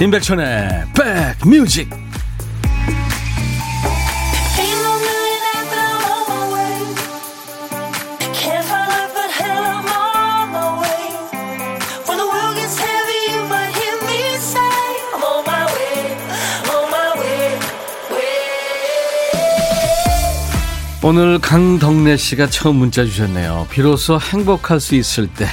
임백천의 백뮤직 오늘 강덕래 씨가 처음 문자 주셨네요. 비로소 행복할 수 있을 때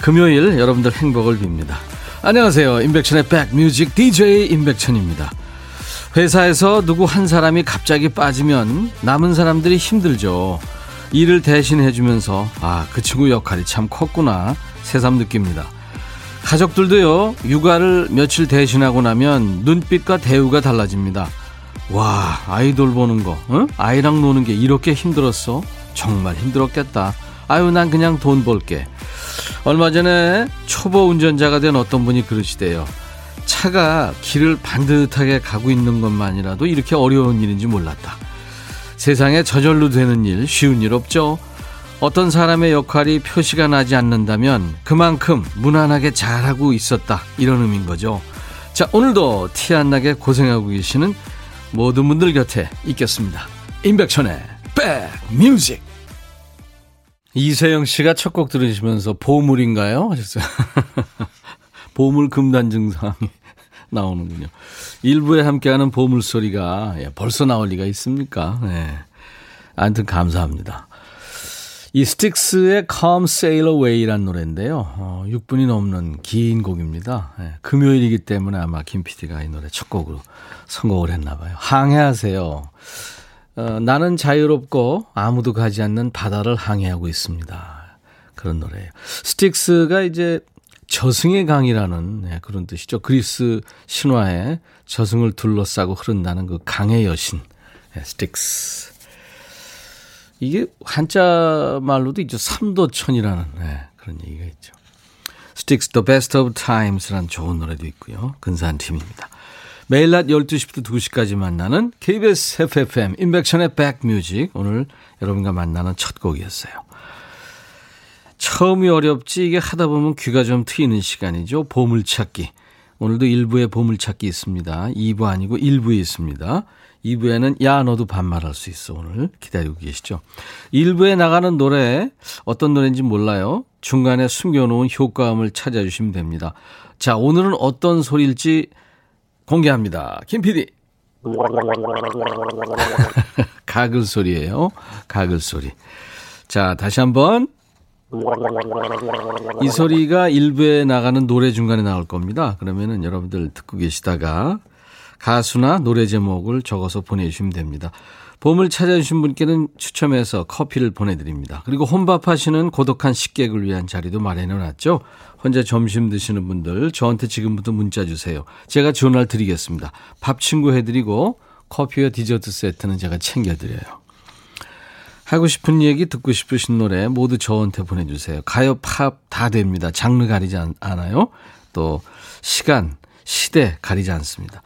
금요일 여러분들 행복을 빕니다. 안녕하세요. 임백천의 백뮤직 DJ 임백천입니다. 회사에서 누구 한 사람이 갑자기 빠지면 남은 사람들이 힘들죠. 일을 대신해 주면서 아, 그 친구 역할이 참 컸구나 새삼 느낍니다. 가족들도요. 육아를 며칠 대신하고 나면 눈빛과 대우가 달라집니다. 와, 아이돌 보는 거, 응? 아이랑 노는 게 이렇게 힘들었어? 정말 힘들었겠다. 아유, 난 그냥 돈 벌게. 얼마 전에 초보 운전자가 된 어떤 분이 그러시대요. 차가 길을 반듯하게 가고 있는 것만이라도 이렇게 어려운 일인지 몰랐다. 세상에 저절로 되는 일, 쉬운 일 없죠? 어떤 사람의 역할이 표시가 나지 않는다면 그만큼 무난하게 잘하고 있었다. 이런 의미인 거죠. 자, 오늘도 티 안 나게 고생하고 계시는 모든 분들 곁에 있겠습니다. 임백천의 백뮤직 이세영 씨가 첫 곡 들으시면서 보물인가요? 하셨어요. 보물 금단 증상이 나오는군요. 일부에 함께하는 보물 소리가 예, 벌써 나올 리가 있습니까? 네. 아무튼 감사합니다. 이 스틱스의 Come Sail Away라는 노래인데요. 어, 6분이 넘는 긴 곡입니다. 네, 금요일이기 때문에 아마 김 PD가 이 노래 첫 곡으로 선곡을 했나 봐요. 항해하세요. 어, 나는 자유롭고 아무도 가지 않는 바다를 항해하고 있습니다. 그런 노래예요. 스틱스가 이제 저승의 강이라는 네, 그런 뜻이죠. 그리스 신화에 저승을 둘러싸고 흐른다는 그 강의 여신 네, 스틱스. 이게 한자 말로도 있죠. 삼도천이라는 네, 그런 얘기가 있죠. 스틱스 The Best of Times라는 좋은 노래도 있고요. 근사한 팀입니다. 매일 낮 12시부터 2시까지 만나는 KBS FFM 인백션의 백뮤직 오늘 여러분과 만나는 첫 곡이었어요. 처음이 어렵지 이게 하다 보면 귀가 좀 트이는 시간이죠. 보물찾기. 오늘도 1부에 보물찾기 있습니다. 2부 아니고 1부에 있습니다. 2부에는 야 너도 반말할 수 있어 오늘 기다리고 계시죠. 1부에 나가는 노래 어떤 노래인지 몰라요. 중간에 숨겨놓은 효과음을 찾아주시면 됩니다. 자 오늘은 어떤 소리일지 공개합니다. 김 PD. 가글 소리예요. 가글 소리. 자 다시 한번 이 소리가 일부에 나가는 노래 중간에 나올 겁니다. 그러면은 여러분들 듣고 계시다가 가수나 노래 제목을 적어서 보내주시면 됩니다. 봄을 찾아주신 분께는 추첨해서 커피를 보내드립니다. 그리고 혼밥하시는 고독한 식객을 위한 자리도 마련해놨죠. 혼자 점심 드시는 분들 저한테 지금부터 문자 주세요. 제가 전화를 드리겠습니다. 밥 친구 해드리고 커피와 디저트 세트는 제가 챙겨드려요. 하고 싶은 얘기 듣고 싶으신 노래 모두 저한테 보내주세요. 가요, 팝 다 됩니다. 장르 가리지 않아요. 또 시간, 시대 가리지 않습니다.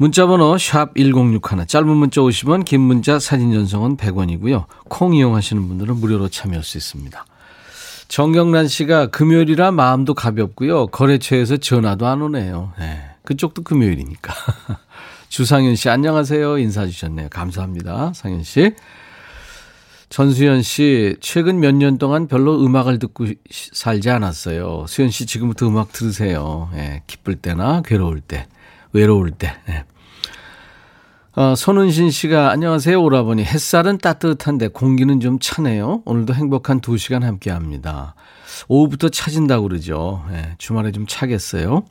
문자번호 샵 1061, 짧은 문자 50원, 긴 문자 사진 전송은 100원이고요. 콩 이용하시는 분들은 무료로 참여할 수 있습니다. 정경란 씨가 금요일이라 마음도 가볍고요. 거래처에서 전화도 안 오네요. 네, 그쪽도 금요일이니까. 주상현 씨 안녕하세요. 인사 주셨네요. 감사합니다. 상현 씨. 전수현 씨, 최근 몇 년 동안 별로 음악을 듣고 살지 않았어요. 수현 씨 지금부터 음악 들으세요. 예, 기쁠 때나 괴로울 때. 외로울 때. 네. 어, 손은신 씨가 안녕하세요 오라버니 햇살은 따뜻한데 공기는 좀 차네요. 오늘도 행복한 두 시간 함께 합니다. 오후부터 차진다고 그러죠. 네, 주말에 좀 차겠어요.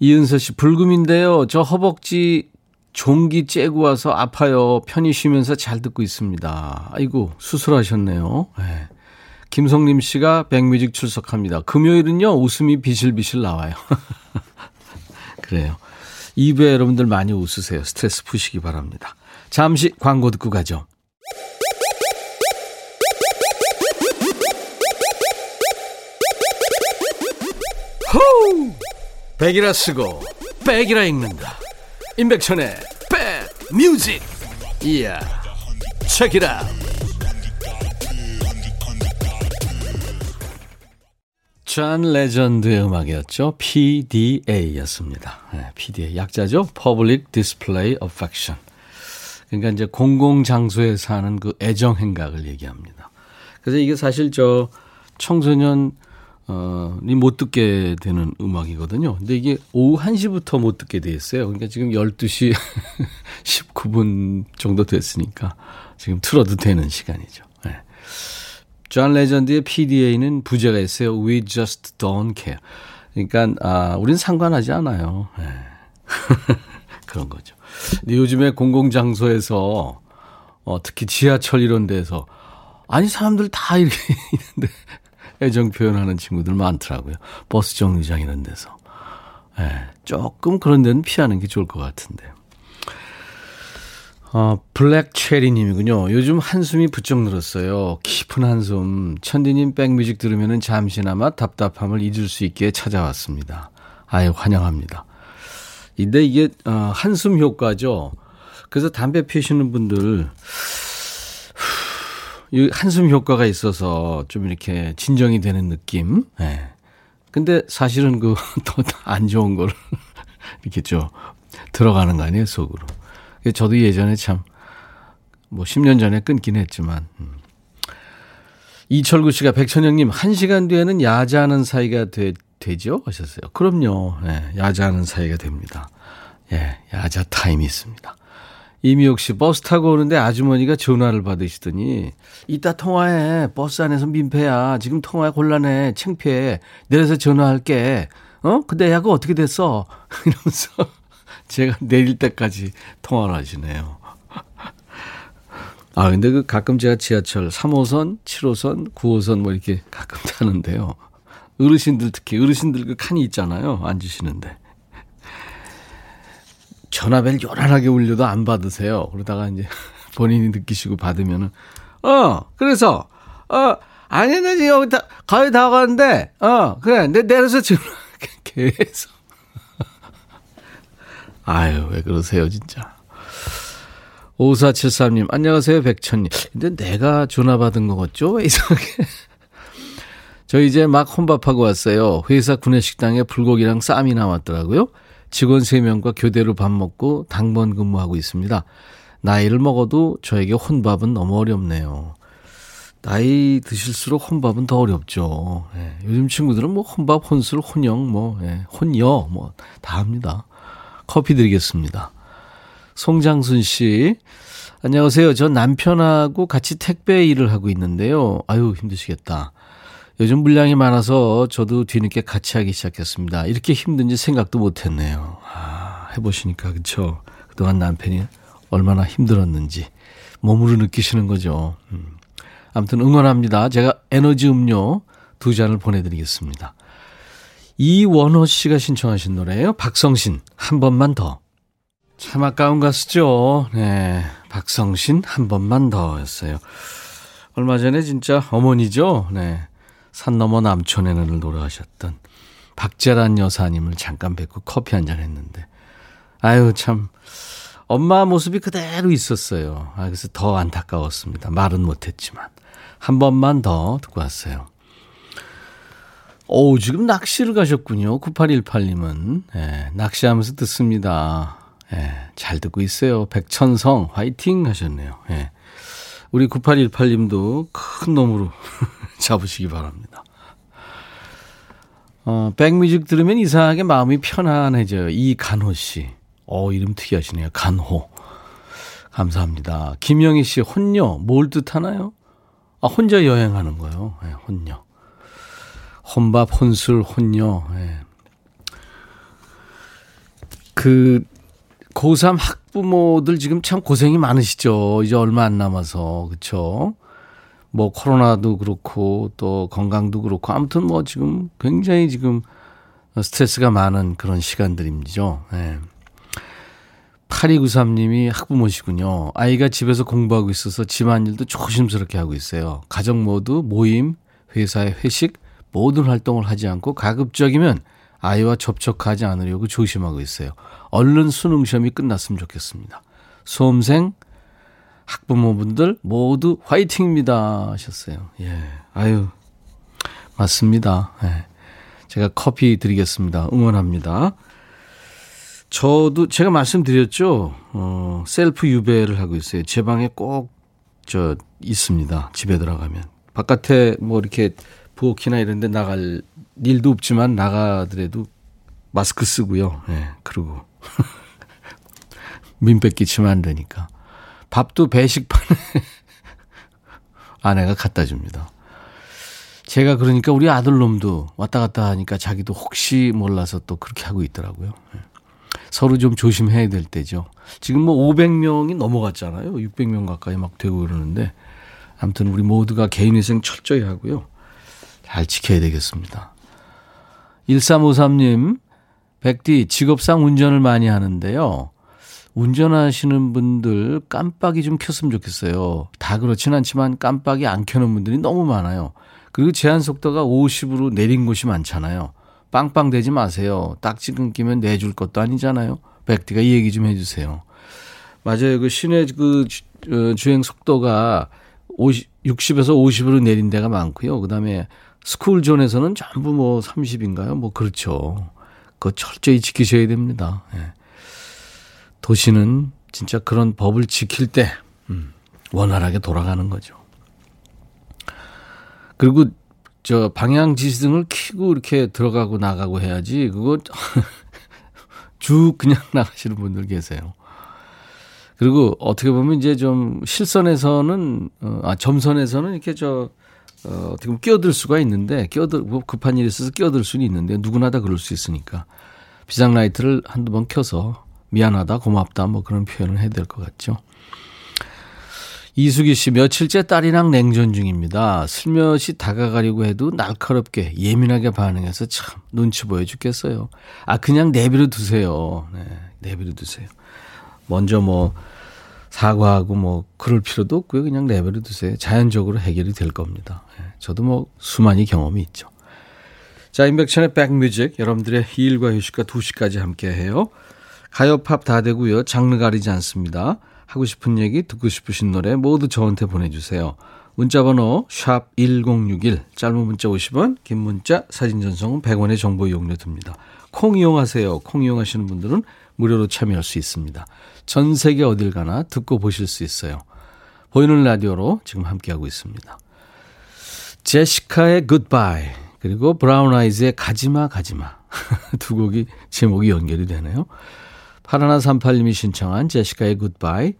이은서 씨 불금인데요. 저 허벅지 종기 째고 와서 아파요. 편히 쉬면서 잘 듣고 있습니다. 아이고 수술하셨네요. 네. 김성림 씨가 백뮤직 출석합니다. 금요일은요 웃음이 비실비실 나와요. 그래요. 2부에 여러분들 많이 웃으세요. 스트레스 푸시기 바랍니다. 잠시 광고 듣고 가죠. 호우! 백이라 쓰고 백이라 읽는다. 임백천의 백 뮤직. 이야. Check it out. 존 레전드의 음악이었죠. PDA였습니다. 네, PDA 약자죠. Public Display Affection. 그러니까 이제 공공 장소에 사는 그 애정 행각을 얘기합니다. 그래서 이게 사실 저 청소년 어이 못 듣게 되는 음악이거든요. 근데 이게 오후 1시부터 못 듣게 돼 있어요. 그러니까 지금 12시 19분 정도 됐으니까 지금 틀어도 되는 시간이죠. 네. 존 레전드의 PDA는 부제가 있어요. We just don't care. 그러니까 아, 우린 상관하지 않아요. 네. 그런 거죠. 근데 요즘에 공공장소에서 어, 특히 지하철 이런 데서 아니 사람들 다 이렇게 있는데 애정 표현하는 친구들 많더라고요. 버스 정류장 이런 데서. 네, 조금 그런 데는 피하는 게 좋을 것 같은데요. 어, 블랙 체리님이군요. 요즘 한숨이 부쩍 늘었어요. 깊은 한숨. 천디님 백뮤직 들으면 잠시나마 답답함을 잊을 수 있게 찾아왔습니다. 아유, 환영합니다. 근데 이게, 어, 한숨 효과죠. 그래서 담배 피시는 분들, 이 한숨 효과가 있어서 좀 이렇게 진정이 되는 느낌. 예. 네. 근데 사실은 그 더 안 좋은 거를 이렇게 좀 들어가는 거 아니에요, 속으로. 저도 예전에 참, 뭐 10년 전에 끊긴 했지만, 음. 이철구 씨가 백천영님, 한 시간 뒤에는 야자하는 사이가 되, 되죠? 하셨어요. 그럼요. 예, 야자하는 사이가 됩니다. 예, 야자 타임이 있습니다. 이미옥 씨, 버스 타고 오는데 아주머니가 전화를 받으시더니, 이따 통화해. 버스 안에서 민폐야. 지금 통화 곤란해. 창피해. 내려서 전화할게. 어? 근데 야가 어떻게 됐어? 이러면서 제가 내릴 때까지 통화를 하시네요. 아, 근데 그 가끔 제가 지하철 3호선, 7호선, 9호선 뭐 이렇게 가끔 타는데요. 어르신들 특히 어르신들 그 칸이 있잖아요. 앉으시는데. 전화벨 요란하게 울려도 안 받으세요. 그러다가 이제 본인이 느끼시고 받으면은 어 그래서 어 아니 나 지금 여기 다 거의 다 가는데 어 그래 내 내려서 전화 계속 아유, 왜 그러세요, 진짜. 5473님, 안녕하세요, 백천님. 근데 내가 전화 받은 거 같죠? 왜 이상하게. 저 이제 막 혼밥하고 왔어요. 회사 구내식당에 불고기랑 쌈이 나왔더라고요. 직원 3명과 교대로 밥 먹고 당번 근무하고 있습니다. 나이를 먹어도 저에게 혼밥은 너무 어렵네요. 나이 드실수록 혼밥은 더 어렵죠. 예, 요즘 친구들은 뭐 혼밥, 혼술, 혼영, 뭐, 예, 혼여, 뭐, 다 합니다. 커피 드리겠습니다. 송장순 씨. 안녕하세요. 저 남편하고 같이 택배 일을 하고 있는데요. 아유, 힘드시겠다. 요즘 물량이 많아서 저도 뒤늦게 같이 하기 시작했습니다. 이렇게 힘든지 생각도 못 했네요. 아, 해보시니까, 그쵸. 그동안 남편이 얼마나 힘들었는지 몸으로 느끼시는 거죠. 음. 아무튼 응원합니다. 제가 에너지 음료 두 잔을 보내드리겠습니다. 이원호 씨가 신청하신 노래예요. 박성신 한 번만 더. 참 아까운 가수죠. 네, 박성신 한 번만 더였어요. 얼마 전에 진짜 어머니죠. 네, 산 너머 남촌에는 노래하셨던 박재란 여사님을 잠깐 뵙고 커피 한 잔 했는데, 아유 참 엄마 모습이 그대로 있었어요. 아, 그래서 더 안타까웠습니다. 말은 못했지만 한 번만 더 듣고 왔어요. 오, 지금 낚시를 가셨군요. 9818님은. 예, 낚시하면서 듣습니다. 예, 잘 듣고 있어요. 백천성, 화이팅 하셨네요. 예. 우리 9818님도 큰 놈으로 잡으시기 바랍니다. 어, 백뮤직 들으면 이상하게 마음이 편안해져요. 이간호 씨. 어, 이름 특이하시네요. 간호. 감사합니다. 김영희 씨, 혼녀, 뭘 뜻하나요? 아, 혼자 여행하는 거요. 예, 혼녀. 혼밥, 혼술, 혼녀. 예. 그 고3 학부모들 지금 참 고생이 많으시죠. 이제 얼마 안 남아서. 그렇죠? 뭐 코로나도 그렇고 또 건강도 그렇고 아무튼 뭐 지금 굉장히 지금 스트레스가 많은 그런 시간들이죠. 예. 8293님이 학부모시군요. 아이가 집에서 공부하고 있어서 집안일도 조심스럽게 하고 있어요. 가족 모두 모임, 회사의 회식, 모든 활동을 하지 않고 가급적이면 아이와 접촉하지 않으려고 조심하고 있어요. 얼른 수능 시험이 끝났으면 좋겠습니다. 수험생 학부모분들 모두 화이팅입니다 하셨어요. 예. 아유. 맞습니다. 예. 제가 커피 드리겠습니다. 응원합니다. 저도 제가 말씀드렸죠. 어, 셀프 유배를 하고 있어요. 제 방에 꼭 저 있습니다. 집에 들어가면. 바깥에 뭐 이렇게 부엌이나 이런 데 나갈 일도 없지만 나가더라도 마스크 쓰고요. 예. 네, 그리고 민폐 끼치면 안 되니까. 밥도 배식판에 아내가 갖다 줍니다. 제가 그러니까 우리 아들놈도 왔다 갔다 하니까 자기도 혹시 몰라서 또 그렇게 하고 있더라고요. 예. 서로 좀 조심해야 될 때죠. 지금 뭐 500명이 넘어갔잖아요. 600명 가까이 막 되고 그러는데 아무튼 우리 모두가 개인위생 철저히 하고요. 잘 지켜야 되겠습니다. 1353님, 백디 직업상 운전을 많이 하는데요. 운전하시는 분들 깜빡이 좀 켰으면 좋겠어요. 다 그렇진 않지만 깜빡이 안 켜는 분들이 너무 많아요. 그리고 제한 속도가 50으로 내린 곳이 많잖아요. 빵빵 대지 마세요. 딱지 끊기면 내줄 것도 아니잖아요. 백디가 이 얘기 좀 해주세요. 맞아요. 그 시내 그 어, 주행 속도가 50, 60에서 50으로 내린 데가 많고요. 그 다음에 스쿨존에서는 전부 뭐 30인가요? 뭐 그렇죠. 그거 철저히 지키셔야 됩니다. 예. 도시는 진짜 그런 법을 지킬 때, 음, 원활하게 돌아가는 거죠. 그리고 저 방향 지시등을 켜고 이렇게 들어가고 나가고 해야지 그거 쭉 그냥 나가시는 분들 계세요. 그리고 어떻게 보면 이제 좀 실선에서는 어, 아 점선에서는 이렇게 저 어, 어떻게 보면 끼어들 수가 있는데 끼어들 뭐 급한 일이 있어서 끼어들 수는 있는데 누구나 다 그럴 수 있으니까 비상 라이트를 한두 번 켜서 미안하다 고맙다 뭐 그런 표현을 해야 될 것 같죠. 이수기 씨, 며칠째 딸이랑 냉전 중입니다. 슬며시 다가가려고 해도 날카롭게 예민하게 반응해서 참 눈치 보여 죽겠어요. 아, 그냥 내비로 두세요. 네, 내비로 두세요. 먼저 뭐 사과하고 뭐 그럴 필요도 없고요. 그냥 내버려 두세요. 자연적으로 해결이 될 겁니다. 네, 저도 뭐 수많이 경험이 있죠. 자, 인백천의 백뮤직 여러분들의 일과 휴식과 2시까지 함께 해요. 가요 팝 다 되고요. 장르 가리지 않습니다. 하고 싶은 얘기, 듣고 싶으신 노래 모두 저한테 보내 주세요. 문자 번호 샵 1061, 짧은 문자 50원, 긴 문자, 사진 전송은 100원의 정보 이용료 듭니다. 콩 이용하세요. 콩 이용하시는 분들은 무료로 참여할 수 있습니다. 전 세계 어딜 가나 듣고 보실 수 있어요. 보이는 라디오로 지금 함께하고 있습니다. 제시카의 Goodbye 그리고 브라운 아이즈의 가지마 가지마 두 곡이 제목이 연결이 되네요. 파라나 38님이 신청한 제시카의 Goodbye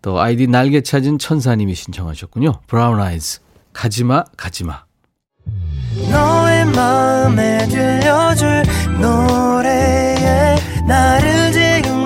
또 아이디 날개 찾은 천사님이 신청하셨군요. 브라운 아이즈 가지마 가지마 너의 마음에 들려줄 노래에 나를 지금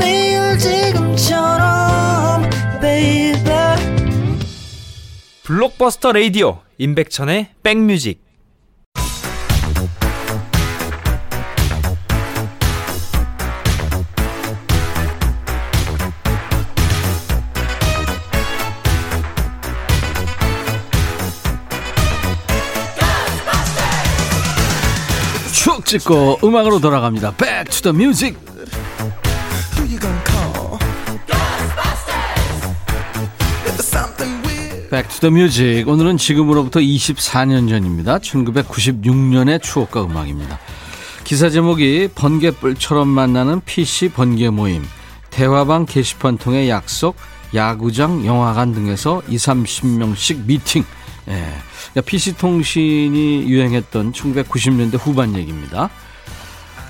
매일 지금처럼 baby 블록버스터 레이디오 임백천의 백뮤직 찍고 음악으로 돌아갑니다. Back to the music. Music. 오늘은 지금으로부터 24년 전입니다. 1996년의 추억과 음악입니다. 기사 제목이 번개불처럼 만나는 PC 번개 모임, 대화방 게시판 통해 약속, 야구장, 영화관 등에서 2, 30명씩 미팅. 예. PC통신이 유행했던 1990년대 후반 얘기입니다.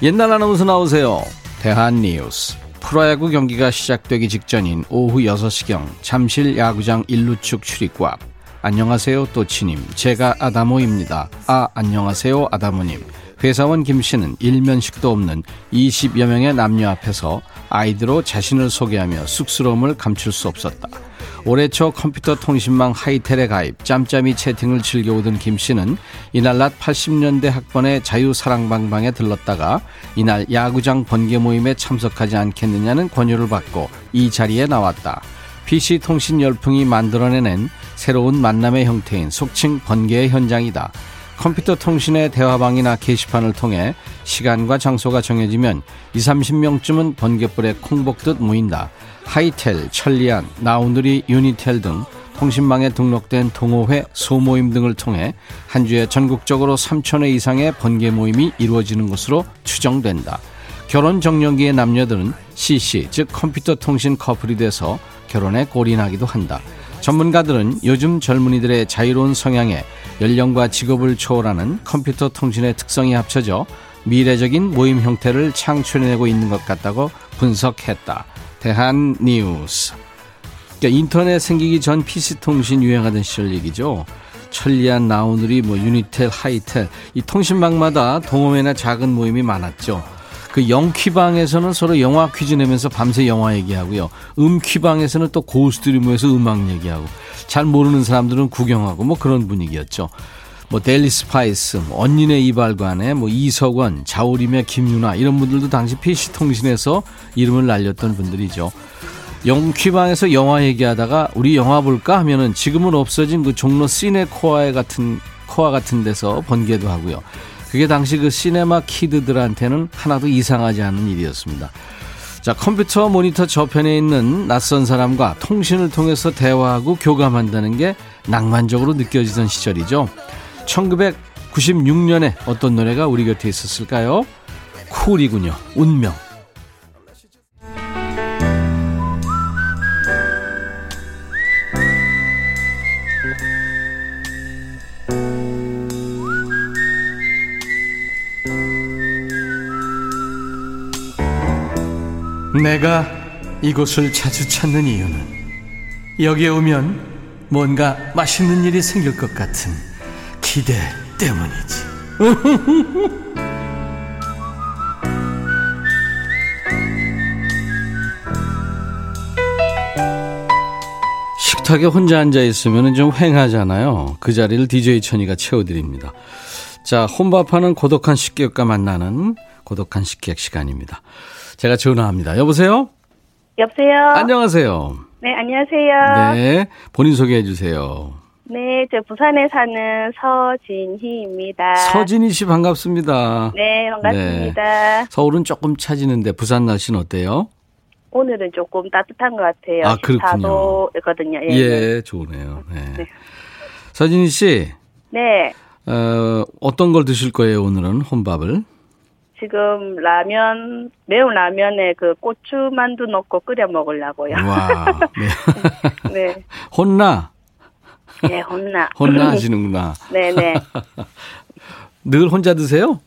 옛날 아나운서 나오세요. 대한 뉴스. 프로야구 경기가 시작되기 직전인 오후 6시경 잠실 야구장 일루축 출입구 앞. 안녕하세요 또치님. 제가 아다모입니다. 아 안녕하세요 아다모님. 회사원 김 씨는 일면식도 없는 20여 명의 남녀 앞에서 아이디로 자신을 소개하며 쑥스러움을 감출 수 없었다. 올해 초 컴퓨터 통신망 하이텔에 가입, 짬짬이 채팅을 즐겨오던 김 씨는 이날 낮 80년대 학번의 자유사랑방방에 들렀다가 이날 야구장 번개 모임에 참석하지 않겠느냐는 권유를 받고 이 자리에 나왔다. PC 통신 열풍이 만들어내는 새로운 만남의 형태인 속칭 번개의 현장이다. 컴퓨터 통신의 대화방이나 게시판을 통해 시간과 장소가 정해지면 2, 30명쯤은 번개불에 콩복듯 모인다. 하이텔, 천리안, 나우누리, 유니텔 등 통신망에 등록된 동호회, 소모임 등을 통해 한 주에 전국적으로 3천회 이상의 번개 모임이 이루어지는 것으로 추정된다. 결혼 정년기의 남녀들은 CC, 즉 컴퓨터 통신 커플이 돼서 결혼에 골인하기도 한다. 전문가들은 요즘 젊은이들의 자유로운 성향에 연령과 직업을 초월하는 컴퓨터 통신의 특성이 합쳐져 미래적인 모임 형태를 창출해내고 있는 것 같다고 분석했다. 대한 뉴스. 그러니까 인터넷 생기기 전 PC 통신 유행하던 시절 얘기죠. 천리안, 나우누리, 뭐 유니텔, 하이텔 이 통신망마다 동호회나 작은 모임이 많았죠. 그 영퀴방에서는 서로 영화 퀴즈 내면서 밤새 영화 얘기하고요. 음퀴방에서는 또 고수들이 모여서 음악 얘기하고 잘 모르는 사람들은 구경하고 뭐 그런 분위기였죠. 뭐 델리 스파이스, 뭐 언니네 이발관에 뭐 이석원, 자우림의 김윤아 이런 분들도 당시 PC 통신에서 이름을 날렸던 분들이죠. 영퀴방에서 영화 얘기하다가 우리 영화 볼까 하면은 지금은 없어진 그 종로 시네 코아에 같은 코아 같은 데서 번개도 하고요. 그게 당시 그 시네마 키드들한테는 하나도 이상하지 않은 일이었습니다. 자, 컴퓨터 모니터 저편에 있는 낯선 사람과 통신을 통해서 대화하고 교감한다는 게 낭만적으로 느껴지던 시절이죠. 1996년에 어떤 노래가 우리 곁에 있었을까요? 쿨이군요. 운명. 내가 이곳을 자주 찾는 이유는 여기에 오면 뭔가 맛있는 일이 생길 것 같은 기대 때문이지. 식탁에 혼자 앉아 있으면 좀 횡하잖아요. 그 자리를 DJ 천이가 채워드립니다. 자, 혼밥하는 고독한 식객과 만나는 고독한 식객 시간입니다. 제가 전화합니다. 여보세요? 여보세요? 안녕하세요. 네, 안녕하세요. 네, 본인 소개해 주세요. 네, 저 부산에 사는 서진희입니다. 서진희 씨 반갑습니다. 네, 반갑습니다. 네. 서울은 조금 차지는데 부산 날씨는 어때요? 오늘은 조금 따뜻한 것 같아요. 아, 그렇군요. 14도거든요. 예, 예 좋으네요. 네. 네. 서진희 씨. 네. 어, 어떤 걸 드실 거예요, 오늘은 혼밥을? 지금 라면 매운 라면에 그 고추 만두 넣고 끓여 먹으려고요. 와. 네. 네. 혼나. 네, 혼나. 혼나 하시는구나. 네, 네. 늘 혼자 드세요?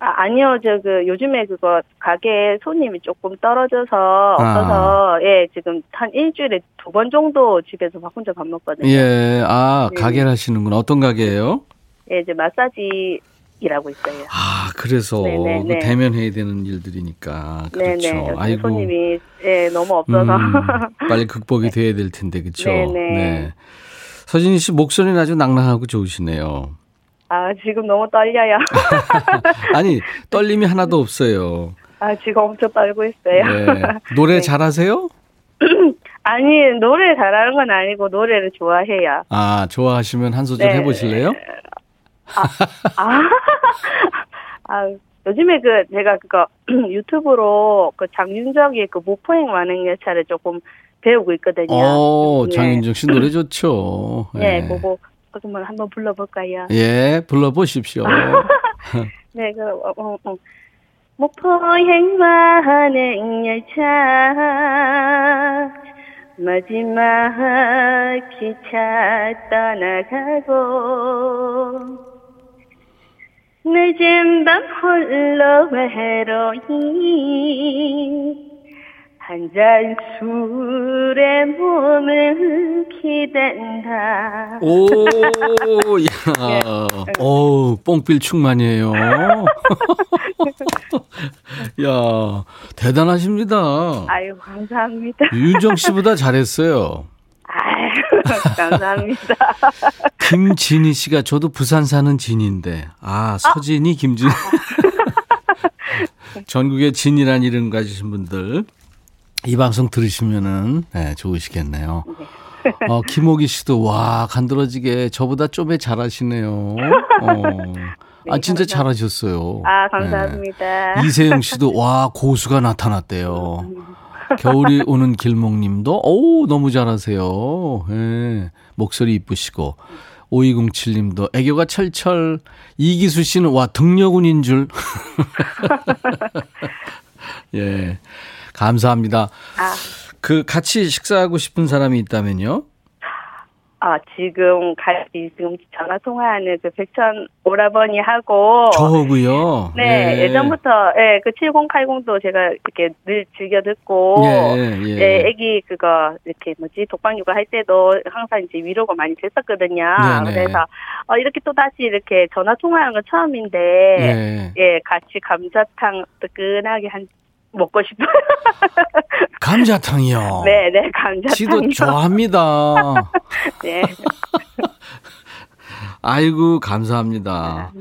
아, 아니요. 저 그 요즘에 그거 가게 손님이 조금 떨어져서 없어서 아. 예, 지금 한 일주일에 두 번 정도 집에서 혼자 밥 먹거든요. 예. 아, 네. 가게를 하시는구나. 어떤 가게예요? 예, 이제 마사지 일하고 있어요. 아, 그래서 그 대면해야 되는 일들이니까 그렇죠. 네네. 아이고 손님이 예, 너무 없어서 음, 빨리 극복이 네. 돼야 될 텐데 그렇죠. 네. 서진희 씨 목소리는 아주 낭낭하고 좋으시네요. 아, 지금 너무 떨려요. 아니, 떨림이 하나도 없어요. 아, 지금 엄청 떨고 있어요. 네. 노래 네. 잘하세요? 아니, 노래 잘하는 건 아니고 노래를 좋아해요. 아, 좋아하시면 한 소절 네. 해보실래요? 아, 아, 아, 요즘에 그 제가 그거 유튜브로 그 장윤정의 그 목포행 완행 열차를 조금 배우고 있거든요. 어, 네. 장윤정 씨 노래 좋죠. 네, 네 그거 그러면 한번 불러볼까요? 예, 불러보십시오. 네, 그 어, 어, 어. 목포행 완행 열차 마지막 기차 떠나가고 늦은 밤 홀로 외로이 한 잔 술에 몸을 기댄다. 오, 야, 오, 뽕필 충만이에요. 야, 대단하십니다. 아유, 감사합니다. 윤정 씨보다 잘했어요. 아유, 감사합니다. 김진희 씨가 저도 부산 사는 진인데, 아, 서진이 김진. 전국에 진이란 이름 가지신 분들, 이 방송 들으시면은, 네, 좋으시겠네요. 어, 김호기 씨도, 와, 간드러지게 저보다 좀에 잘하시네요. 어. 아, 진짜 잘하셨어요. 아, 감사합니다. 네. 이세영 씨도, 와, 고수가 나타났대요. 겨울이 오는 길목님도, 오, 너무 잘하세요. 예, 목소리 이쁘시고. 5207님도 애교가 철철. 이기수 씨는 와 등려군인 줄. 예, 감사합니다. 아, 그 같이 식사하고 싶은 사람이 있다면요? 아, 지금 같이 지금 전화 통화하는 그 백천 오라버니 하고 저하고요. 네, 예. 전부터 예, 그 7080도 제가 이렇게 늘 즐겨 듣고 예, 예. 예, 애기 그거 이렇게 뭐지 독방 육아 할 때도 항상 이제 위로가 많이 됐었거든요. 네 네. 그래서 어 이렇게 또 다시 이렇게 전화 통화하는 건 처음인데 예. 예, 같이 감자탕 뜨끈하게 한 먹고 싶어요. 감자탕이요. 네, 네, 감자탕. 지도 좋아합니다. 네. 아이고 감사합니다.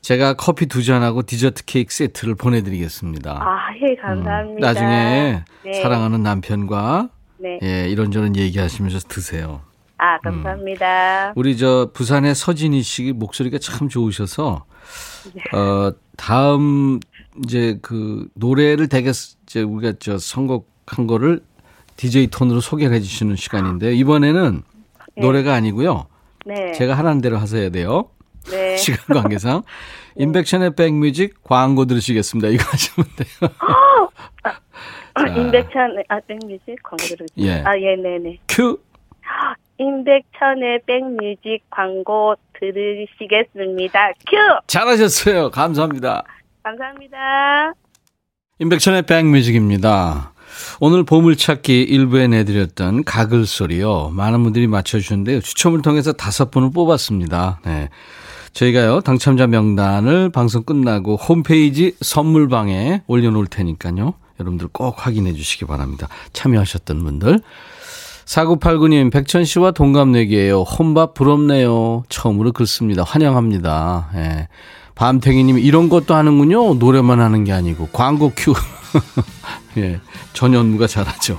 제가 커피 두 잔하고 디저트 케이크 세트를 보내드리겠습니다. 아, 예, 감사합니다. 음, 나중에 네. 사랑하는 남편과 네. 예, 이런저런 얘기하시면서 드세요. 아, 감사합니다. 우리 저 부산의 서진희 씨 목소리가 참 좋으셔서 네. 어 다음 이제 그 노래를 되게 이제 우리가 저 선곡한 거를 DJ 톤으로 소개를 해주시는 시간인데 이번에는 노래가 아니고요. 네. 제가 하라는 대로 하셔야 돼요. 네. 시간 관계상 인백션의 백뮤직 광고 들으시겠습니다. 이거 하시면 돼요. 자. 임백천의 아 백뮤직 광고 들으 예. 아, 예, 네, 네. 큐. 임백천의 백뮤직 광고 들으시겠습니다. 큐! 잘하셨어요. 감사합니다. 감사합니다. 임백천의 백뮤직입니다. 오늘 보물찾기 일부에 내드렸던 가글 소리요. 많은 분들이 맞춰주셨는데요. 추첨을 통해서 다섯 분을 뽑았습니다. 네. 저희가요, 당첨자 명단을 방송 끝나고 홈페이지 선물방에 올려놓을 테니까요. 여러분들 꼭 확인해 주시기 바랍니다. 참여하셨던 분들. 4989님, 백천 씨와 동갑내기예요. 혼밥 부럽네요. 처음으로 긁습니다. 환영합니다. 예. 밤탱이님, 이런 것도 하는군요. 노래만 하는 게 아니고. 광고 큐. 예. 전현무가 잘하죠.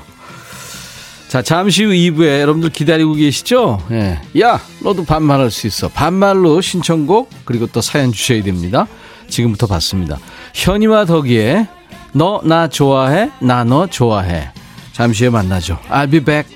자, 잠시 후 2부에 여러분들 기다리고 계시죠? 예. 야, 너도 반말할 수 있어. 반말로 신청곡, 그리고 또 사연 주셔야 됩니다. 지금부터 받습니다. 현이와 덕이의 너 나 좋아해? 나 너 좋아해. 잠시 후에 만나죠. I'll be back.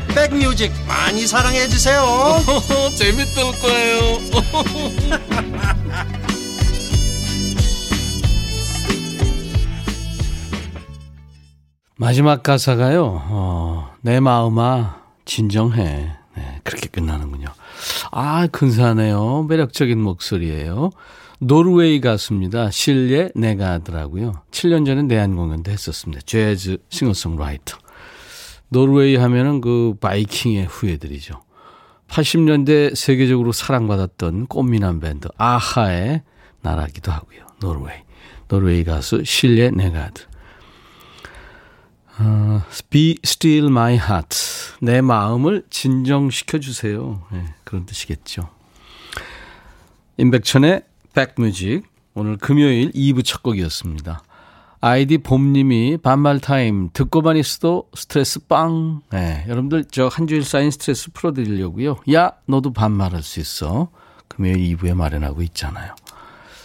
백뮤직 많이 사랑해 주세요 재밌을 거예요 마지막 가사가요, 어, 내 마음아, 진정해. 네, 그렇게 끝나는군요. 아, 근사하네요. 매력적인 목소리예요. 노르웨이 가수입니다. 실례 내가 하더라고요. 7년 전에 내한 공연도 했었습니다. 재즈 싱어송라이터. 노르웨이 하면은 그 바이킹의 후예들이죠. 80년대 세계적으로 사랑받았던 꽃미남 밴드 아하의 나라기도 하고요. 노르웨이. 노르웨이 가수 실예 네가드. 어, Be still my heart. 내 마음을 진정시켜 주세요. 네, 그런 뜻이겠죠. 임백천의 백뮤직. 오늘 금요일 2부 첫 곡이었습니다. 아이디 봄님이 반말 타임 듣고만 있어도 스트레스 빵. 네, 여러분들 저 한 주일 쌓인 스트레스 풀어드리려고요. 야 너도 반말할 수 있어. 금요일 2부에 마련하고 있잖아요.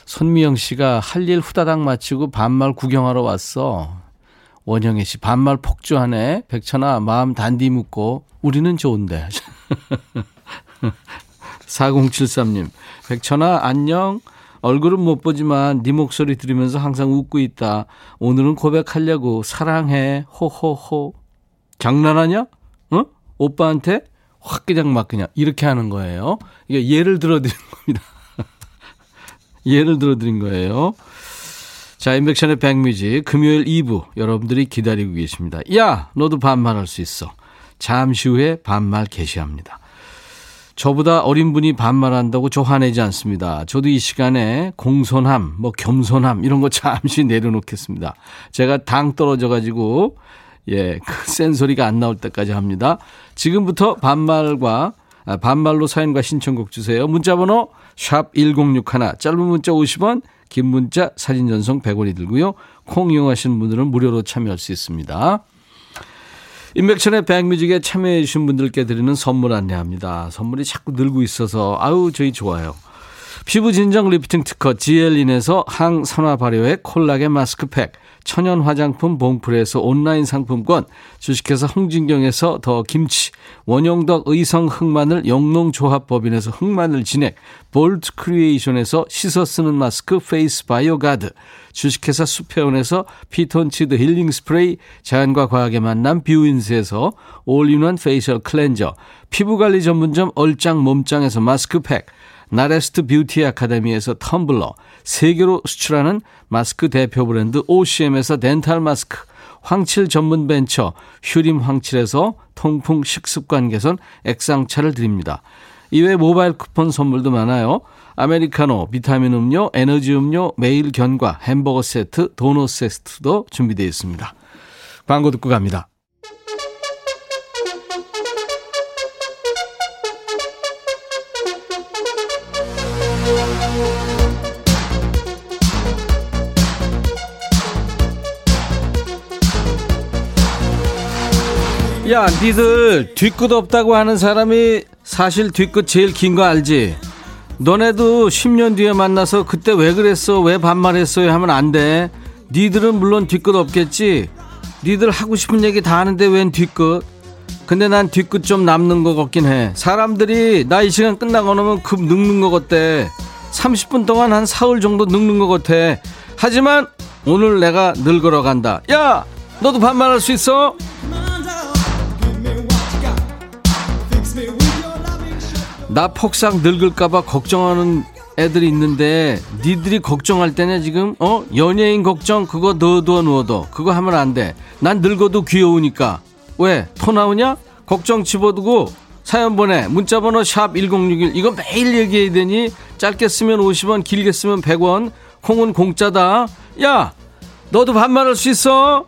손미영 씨가 할 일 후다닥 마치고 반말 구경하러 왔어. 원영애 씨 반말 폭주하네. 백천아 마음 단디 묵고 우리는 좋은데. 4073님 백천아 안녕. 얼굴은 못 보지만 네 목소리 들으면서 항상 웃고 있다. 오늘은 고백하려고 사랑해 호호호. 장난하냐? 어? 오빠한테 확 그냥 막 그냥 이렇게 하는 거예요. 이게 예를 들어 드린 겁니다. 예를 들어 드린 거예요. 자, 인백션의 백뮤직 금요일 2부 여러분들이 기다리고 계십니다. 야, 너도 반말할 수 있어. 잠시 후에 반말 개시합니다. 저보다 어린 분이 반말한다고 저 화내지 않습니다. 저도 이 시간에 공손함, 뭐 겸손함 이런 거 잠시 내려놓겠습니다. 제가 당 떨어져 가지고 예, 그센 소리가 안 나올 때까지 합니다. 지금부터 반말과 아, 반말로 사연과 신청곡 주세요. 문자 번호 샵 1061, 짧은 문자 50원, 긴 문자 사진 전송 100원이 들고요. 콩 이용하시는 분들은 무료로 참여할 수 있습니다. 임백천의 백뮤직에 참여해 주신 분들께 드리는 선물 안내합니다. 선물이 자꾸 늘고 있어서 아우 저희 좋아요. 피부 진정 리프팅 특허 지엘린에서 항산화 발효의 콜라겐 마스크팩 천연 화장품 봉풀에서 온라인 상품권, 주식회사 홍진경에서 더 김치, 원용덕 의성 흑마늘 영농조합법인에서 흑마늘 진액, 볼트 크리에이션에서 씻어 쓰는 마스크 페이스 바이오 가드, 주식회사 수페온에서 피톤치드 힐링 스프레이, 자연과 과학의 만남 뷰인스에서 올인원 페이셜 클렌저, 피부관리 전문점 얼짱 몸짱에서 마스크팩, 나레스트 뷰티 아카데미에서 텀블러, 세계로 수출하는 마스크 대표 브랜드 OCM에서 덴탈 마스크, 황칠 전문 벤처 휴림 황칠에서 통풍 식습관 개선 액상차를 드립니다. 이외 모바일 쿠폰 선물도 많아요. 아메리카노, 비타민 음료, 에너지 음료, 매일 견과, 햄버거 세트, 도넛 세트도 준비되어 있습니다. 광고 듣고 갑니다. 야, 니들 뒤끝 없다고 하는 사람이 사실 뒤끝 제일 긴 거 알지? 너네도 10년 뒤에 만나서 그때 왜 그랬어? 왜 반말했어요? 하면 안 돼. 니들은 물론 뒤끝 없겠지. 니들 하고 싶은 얘기 다 하는데 웬 뒤끝? 근데 난 뒤끝 좀 남는 거 같긴 해. 사람들이 나 이 시간 끝나고 나면 급 늙는 거 같대. 30분 동안 한 사흘 정도 늙는 거 같아. 하지만 오늘 내가 늙으러 간다. 야! 너도 반말할 수 있어? 나 폭삭 늙을까봐 걱정하는 애들이 있는데 니들이 걱정할 때냐 지금 어? 연예인 걱정 그거 넣어둬 누워둬 그거 하면 안 돼. 난 늙어도 귀여우니까. 왜? 토 나오냐? 걱정 집어두고 사연 보내. 문자번호 샵 1061 이거 매일 얘기해야 되니? 짧게 쓰면 50원 길게 쓰면 100원. 콩은 공짜다. 야 너도 반말할 수 있어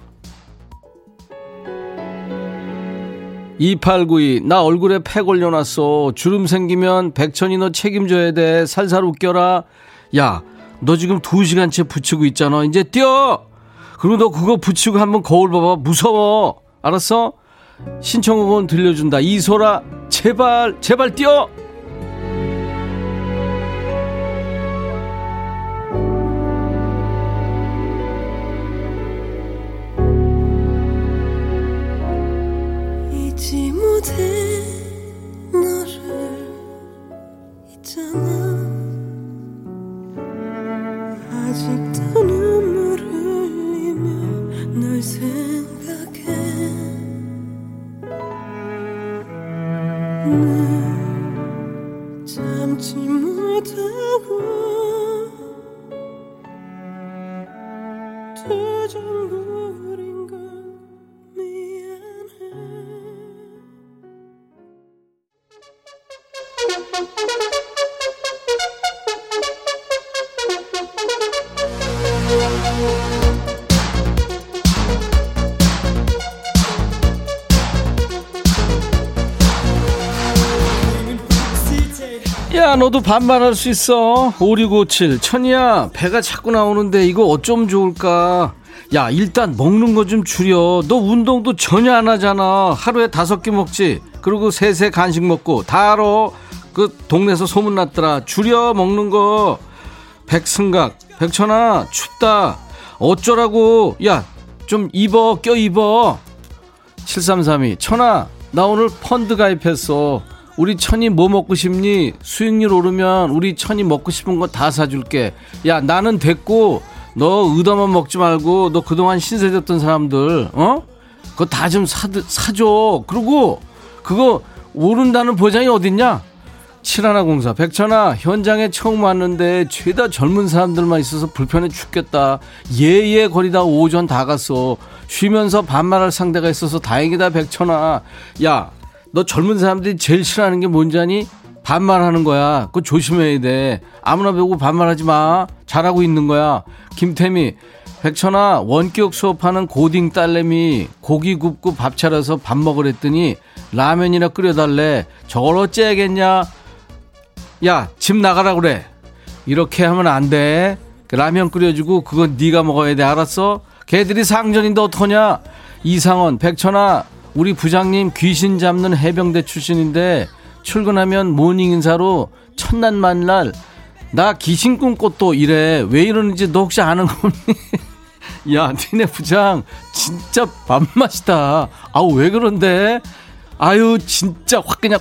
2892, 나 얼굴에 팩 올려놨어. 주름 생기면 백천이 너 책임져야 돼. 살살 웃겨라. 야, 너 지금 두 시간째 붙이고 있잖아. 이제 뛰어! 그리고 너 그거 붙이고 한번 거울 봐봐. 무서워. 알았어? 신청곡은 들려준다. 이소라, 제발, 제발 뛰어! 너도 반말할 수 있어. 5657 천이야 배가 자꾸 나오는데 이거 어쩜 좋을까? 야 일단 먹는 거 좀 줄여. 너 운동도 전혀 안 하잖아. 하루에 다섯 개 먹지? 그리고 세세 간식 먹고. 다 알아. 그 동네에서 소문났더라. 줄여 먹는 거. 백승각 백천아 춥다. 어쩌라고? 야 좀 입어 껴 입어. 7332 천아 나 오늘 펀드 가입했어 우리 천이 뭐 먹고 싶니? 수익률 오르면 우리 천이 먹고 싶은 거 다 사줄게. 야 나는 됐고 너 의도만 먹지 말고 너 그동안 신세졌던 사람들 어? 그거 다 좀 사줘. 그리고 그거 오른다는 보장이 어딨냐? 7104 백천아 현장에 처음 왔는데 죄다 젊은 사람들만 있어서 불편해 죽겠다. 예예 거리다 오전 다 갔어. 쉬면서 반말할 상대가 있어서 다행이다 백천아. 야 너 젊은 사람들이 제일 싫어하는 게 뭔지 아니? 반말하는 거야 그거 조심해야 돼 아무나 배우고 반말하지 마 잘하고 있는 거야 김태미 백천아 원격 수업하는 고딩 딸내미 고기 굽고 밥 차려서 밥 먹으랬더니 라면이나 끓여달래 저걸 어째야겠냐 야, 집 나가라 그래. 이렇게 하면 안 돼. 라면 끓여주고 그건 네가 먹어야 돼. 알았어? 걔들이 상전인데 어떡하냐? 이상원, 백천아, 우리 부장님 귀신 잡는 해병대 출신인데 출근하면 morning 인사로 첫날 만날 나 귀신 또 이래. 왜 이러는지 너 혹시 아는 거니? 야, 니네 부장 진짜 밥맛이다. 아우 왜 그런데? 아유 진짜 확 그냥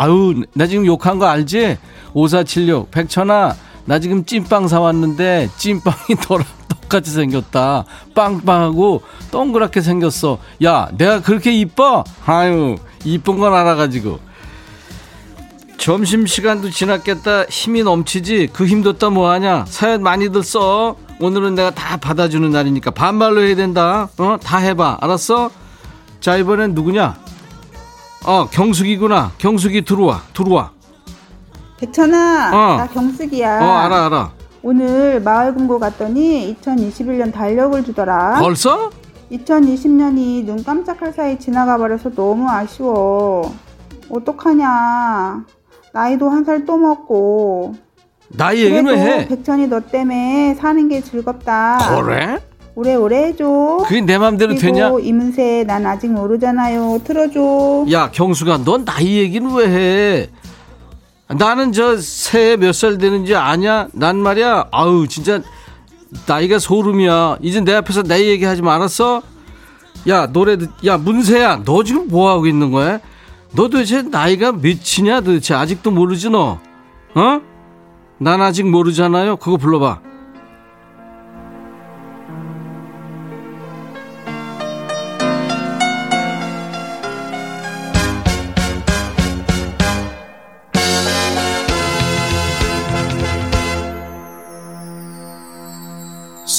아유, 나 지금 욕한 거 알지? 5476, 백천아, 나 지금 찐빵 사왔는데, 찐빵이 너랑 똑같이 생겼다. 빵빵하고 동그랗게 생겼어. 야, 내가 그렇게 이뻐? 아유, 이쁜 건 알아가지고. 점심시간도 지났겠다. 힘이 넘치지? 그 힘뒀다 뭐하냐? 사연 많이들 써. 오늘은 내가 다 받아주는 날이니까 반말로 해야 된다. 어? 다 해봐. 알았어? 자, 이번엔 누구냐? 어, 경숙이구나. 경숙이 들어와. 들어와. 백천아, 어. 나 경숙이야. 어, 알아, 알아. 오늘 마을 금고 갔더니 2021년 달력을 주더라. 벌써? 2020년이 눈 깜짝할 사이 지나가 버려서 너무 아쉬워. 어떡하냐. 나이도 한 살 또 먹고. 나이 얘기는 왜 해? 백천이 너 때문에 사는 게 즐겁다. 그래? 오래오래 해줘. 그게 내 맘대로 되냐? 이문세 난 아직 모르잖아요. 틀어줘. 야, 경수가, 넌 나이 얘기는 왜 해? 나는 저 새해 몇 살 되는지 아냐? 난 말이야, 아우, 진짜, 나이가 소름이야. 이제 내 앞에서 내 얘기 하지 말았어? 야, 노래, 듣- 야, 문세야, 너 지금 뭐 하고 있는 거야? 너 도대체 나이가 몇이냐 도대체? 아직도 모르지, 너? 어? 난 아직 모르잖아요. 그거 불러봐.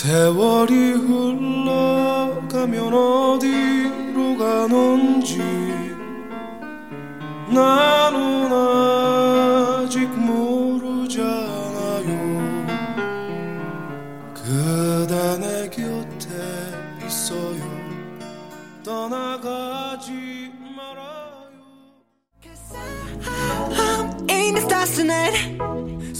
세월이 흘러가면 어디로 가는지 나는 아직 모르잖아요. 그대 내 곁에 있어요. 떠나가지 말아요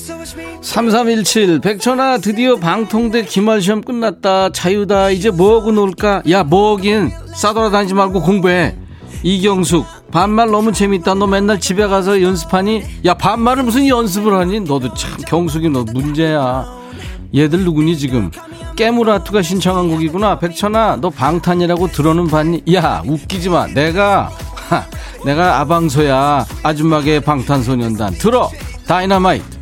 In the stars tonight. So watch me. 3317 백천아 드디어 방통대 기말 시험 끝났다. 자유다. 이제 뭐하고 놀까? 야 뭐하긴? 싸돌아다니지 말고 공부해. 이경숙 반말 너무 재밌다. 너 맨날 집에 가서 연습하니? 야 반말을 무슨 연습을 하니? 너도 참 경숙이 너 문제야. 얘들 누구니 지금? 깨물아투가 신청한 곡이구나. 백천아 너 방탄이라고 들어는 봤니? 야 웃기지 마. 내가 하, 내가 아방소야. 아줌마계 방탄소년단. 들어. 다이너마이트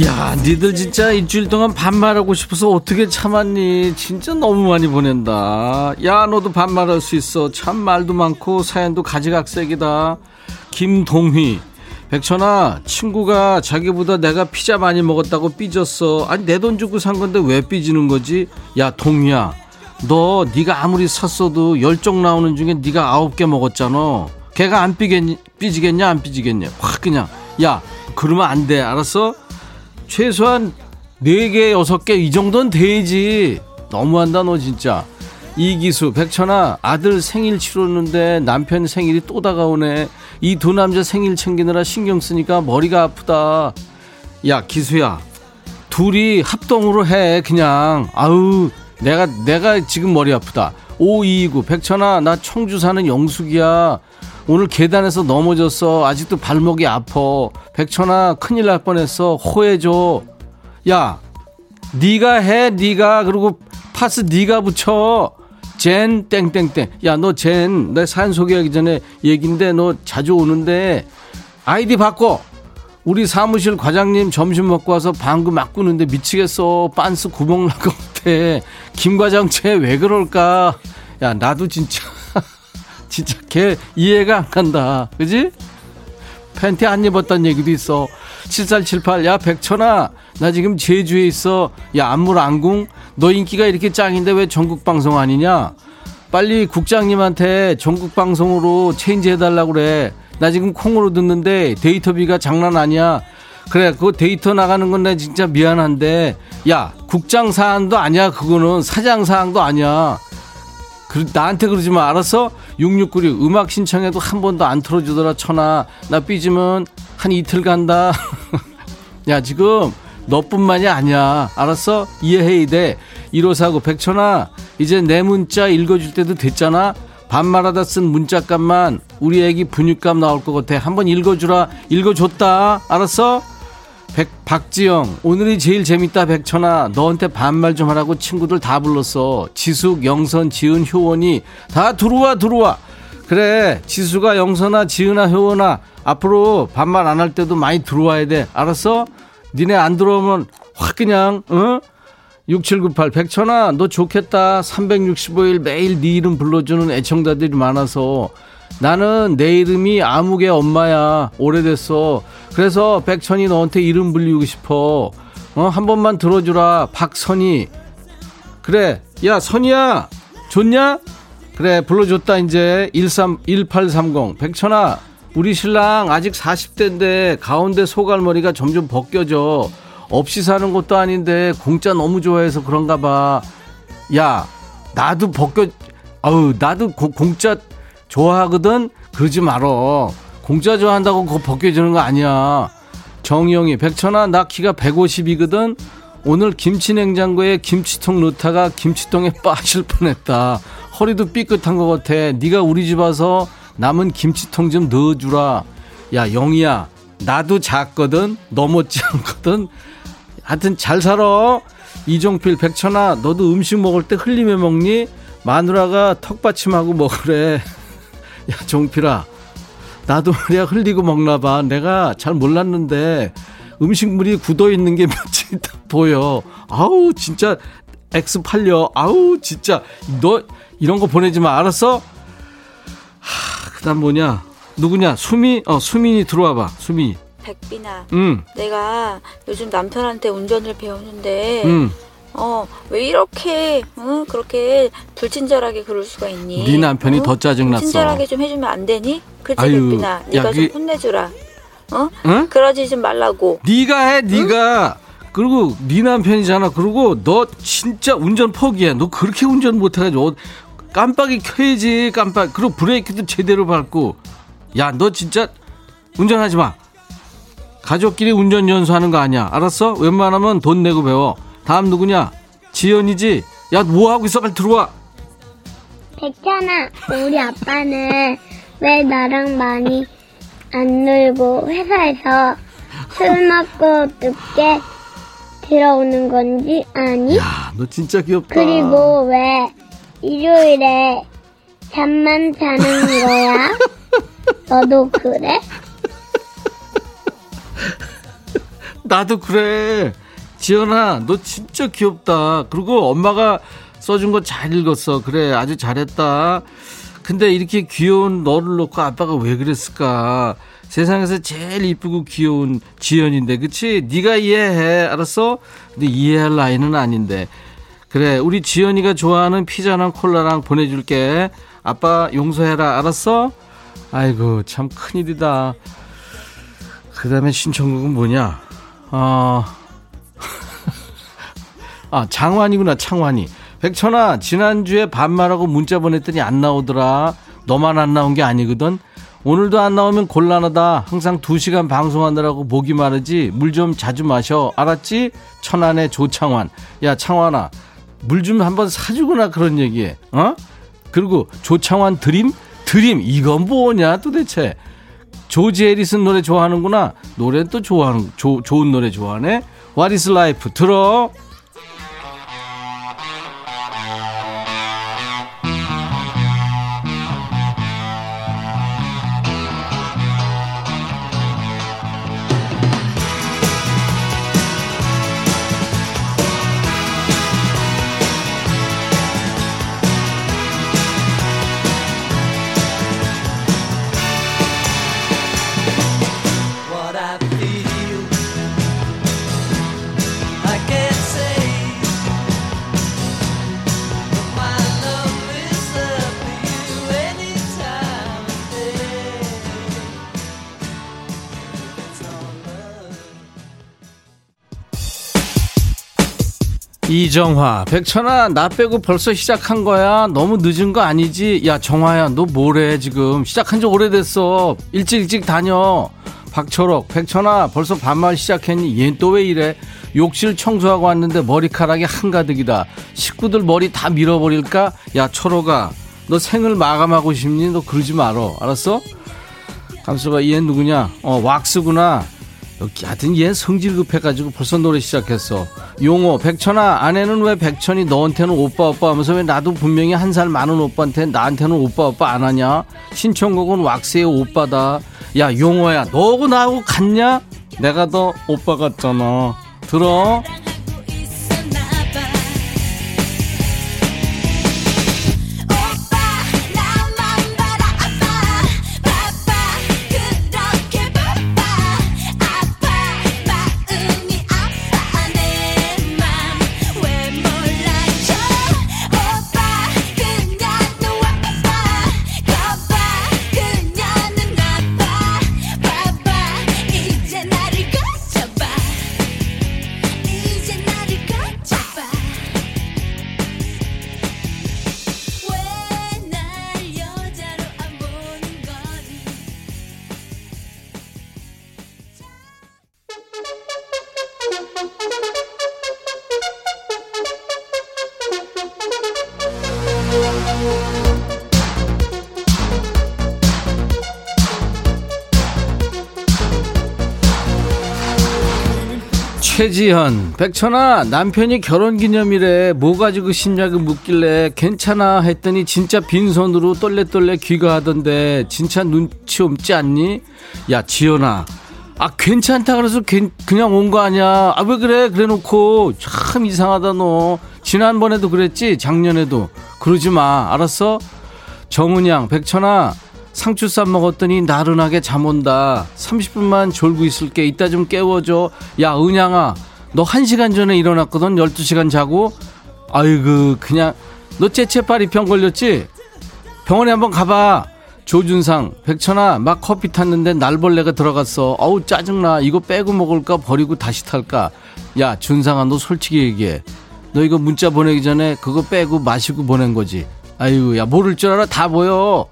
야, 니들 진짜 일주일 동안 반말하고 싶어서 어떻게 참았니? 진짜 너무 많이 보낸다. 야, 너도 반말할 수 있어. 참 말도 많고 사연도 가지각색이다. 김동휘. 백천아, 친구가 자기보다 내가 피자 많이 먹었다고 삐졌어. 아니, 내 돈 주고 산 건데 왜 삐지는 거지? 야, 동휘야. 너 네가 아무리 샀어도 열정 나오는 중에 네가 아홉 개 먹었잖아. 걔가 안 삐겠니, 삐지겠냐 안 삐지겠냐. 확 그냥. 야, 그러면 안 돼. 알았어? 최소한 4개, 6개 이 정도는 돼야지. 너무한다 너 진짜. 이기수, 백천아 아들 생일 치렀는데 남편 생일이 또 다가오네. 이 두 남자 생일 챙기느라 신경 쓰니까 머리가 아프다. 야 기수야 둘이 합동으로 해 그냥 아우 내가 내가 지금 머리 아프다 5229 백천아 나 청주 사는 영숙이야 오늘 계단에서 넘어졌어 아직도 발목이 아파. 백천아 큰일 날 뻔했어. 호해줘. 야 네가 해 네가. 그리고 파스 네가 붙여. 젠 땡땡땡. 야 너 젠 내 사연 소개하기 전에 얘긴데 너 자주 오는데. 아이디 바꿔. 우리 사무실 과장님 점심 먹고 와서 방금 막 꾸는데 미치겠어. 빤스 구멍 날 것 같아. 김 과장 쟤 왜 그럴까? 야, 나도 진짜, 진짜 걔 이해가 안 간다. 그지? 팬티 안 입었단 얘기도 있어. 7478, 야, 백천아, 나 지금 제주에 있어. 야, 안물 안궁? 너 인기가 이렇게 짱인데 왜 전국 방송 아니냐? 빨리 국장님한테 전국 방송으로 change 해달라고 그래. 나 지금 콩으로 듣는데 데이터비가 장난 아니야. 그래, 그 데이터 나가는 건 내 진짜 미안한데, 야, 국장 사안도 아니야. 그거는 사장 사항도 아니야. 그, 나한테 그러지 마. 알았어? 6696 음악 신청해도 한 번도 안 틀어주더라. 천아. 나 삐지면 한 이틀 간다. 야, 지금 너뿐만이 아니야. 알았어? 이해해야 돼. 1549 백천아. 이제 내 문자 읽어줄 때도 됐잖아. 반말하다 쓴 문자값만 우리 애기 분유값 나올 것 같아. 한번 읽어주라. 읽어줬다. 알았어? 백, 박지영, 오늘이 제일 재밌다, 백천아. 너한테 반말 좀 하라고 친구들 다 불렀어. 지숙, 영선, 지은, 효원이 다 들어와, 들어와. 그래, 지수가 영선아, 지은아, 효원아. 앞으로 반말 안 할 때도 많이 들어와야 돼. 알았어? 니네 안 들어오면 확 그냥, 어? 6798 백천아 너 좋겠다 365일 매일 네 이름 불러주는 애청자들이 많아서 나는 내 이름이 아무개 엄마야. 오래됐어. 그래서 백천이 너한테 이름 불리고 싶어. 어? 한 번만 들어주라. 박선희. 그래. 야 선희야. 좋냐? 그래 불러줬다 이제. 13 1830 백천아 우리 신랑 아직 40대인데 가운데 소갈머리가 점점 벗겨져. 없이 사는 것도 아닌데 공짜 너무 좋아해서 그런가 봐. 야, 나도 벗겨, 아우, 나도 고- 공짜 좋아하거든? 그러지 말어. 공짜 좋아한다고 그거 벗겨주는 거 아니야. 정영이, 백천아, 나 키가 150이거든? 오늘 김치 냉장고에 김치통 넣다가 김치통에 빠질 뻔했다. 허리도 삐끗한 것 같아. 네가 우리 집 와서 남은 김치통 좀 넣어주라. 야, 영희야, 나도 작거든? 너 못지 않거든? 하여튼 잘 살아. 이종필, 백천아, 너도 음식 먹을 때 흘리며 먹니? 마누라가 턱받침하고 먹으래. 야, 종필아. 나도 말이야 흘리고 먹나 봐. 내가 잘 몰랐는데 음식물이 굳어 있는 게 며칠 있다 보여. 아우, 진짜 X 팔려. 아우, 진짜. 너 이런 거 보내지 마. 알았어? 하, 그 다음 뭐냐? 누구냐? 수미? 어, 수민이 들어와 봐. 수미. 백빈아, 응, 내가 요즘 남편한테 운전을 배우는데, 응. 어, 왜 이렇게, 어, 그렇게 불친절하게 그럴 수가 있니? 네 남편이 더 짜증났어. 친절하게 좀 해주면 안 되니? 그치, 백빈아? 네가 야, 좀 혼내주라. 어? 응? 그러지 좀 말라고. 네가 해, 네가. 그리고 네 남편이잖아. 그리고 너 진짜 운전 포기해. 너 그렇게 운전 못해가지고 어, 깜빡이 켜야지. 깜빡. 그리고 브레이크도 제대로 밟고. 야, 너 진짜 운전하지 마. 가족끼리 운전 연수하는 거 아니야. 알았어? 웬만하면 돈 내고 배워. 다음 누구냐? 지연이지. 야, 뭐 하고 있어? 빨리 들어와. 백현아, 우리 아빠는 왜 나랑 많이 안 놀고 회사에서 술 먹고 늦게 들어오는 건지 아니? 야, 너 진짜 귀엽다. 그리고 왜 일요일에 잠만 자는 거야? 너도 그래? 나도 그래. 지연아, 너 진짜 귀엽다. 그리고 엄마가 써준 거 잘 읽었어. 그래, 아주 잘했다. 근데 이렇게 귀여운 너를 놓고 아빠가 왜 그랬을까? 세상에서 제일 이쁘고 귀여운 지연인데, 그치? 네가 이해해. 알았어? 근데 이해할 나이는 아닌데. 그래, 우리 지연이가 좋아하는 피자랑 콜라랑 보내줄게. 아빠 용서해라. 알았어? 아이고, 참 큰일이다. 그 다음에 신청곡은 뭐냐? 어, 아, 장환이구나, 창환이. 백천아, 지난주에 반말하고 문자 보냈더니 안 나오더라. 너만 안 나온 게 아니거든. 오늘도 안 나오면 곤란하다. 항상 두시간 방송하느라고 목이 마르지. 물 좀 자주 마셔. 알았지? 천안의 조창환. 야, 창환아. 물 좀 한번 사주거나 그런 얘기해. 어? 그리고 조창환 드림? 드림. 이건 뭐냐 도대체. 조지 해리슨 노래 좋아하는구나. 노래는 또 좋아하는, 조, 좋은 노래 좋아하네. What is life? 들어. 이정화, 백천아, 나 빼고 벌써 시작한 거야. 너무 늦은 거 아니지? 야, 정화야, 너 뭐래, 지금. 시작한 지 오래됐어. 일찍 일찍 다녀. 박철옥, 백천아, 벌써 반말 시작했니? 얘는 또왜 이래? 욕실 청소하고 왔는데 머리카락이 한가득이다. 식구들 머리 다 밀어버릴까? 야, 철옥아, 너 생을 마감하고 싶니? 너 그러지 말어. 알았어? 감수가 얘 누구냐? 어, 왁스구나. 하여튼 얘 성질 급해가지고 벌써 노래 시작했어. 용호, 백천아, 아내는 왜 백천이 너한테는 오빠 오빠 하면서 왜 나도 분명히 한 살 많은 오빠한테 나한테는 오빠 오빠 안 하냐? 신청곡은 왁스의 오빠다. 야, 용호야, 너하고 나하고 같냐? 내가 더 오빠 같잖아. 들어? 최지현, 백천아, 남편이 결혼기념일에 뭐 가지고 싶냐고 묻길래 괜찮아 했더니 진짜 빈손으로 떨레떨레 귀가하던데 진짜 눈치 없지 않니? 야, 지현아. 아, 괜찮다 그래서 괜- 그냥 온 거 아니야. 아, 왜 그래? 그래 놓고. 참 이상하다, 너. 지난번에도 그랬지? 작년에도. 그러지 마. 알았어? 정은양, 백천아, 상추쌈 먹었더니 나른하게 잠 온다. 30분만 졸고 있을게. 이따 좀 깨워줘. 야, 은양아, 너 1시간 전에 일어났거든? 12시간 자고? 아이고, 그냥, 너 째째빨이 병 걸렸지? 병원에 한번 가봐. 조준상, 백천아, 막 커피 탔는데 날벌레가 들어갔어. 어우, 짜증나. 이거 빼고 먹을까? 버리고 다시 탈까? 야, 준상아, 너 솔직히 얘기해. 너 이거 문자 보내기 전에 그거 빼고 마시고 보낸 거지. 아이고, 야, 모를 줄 알아? 다 보여.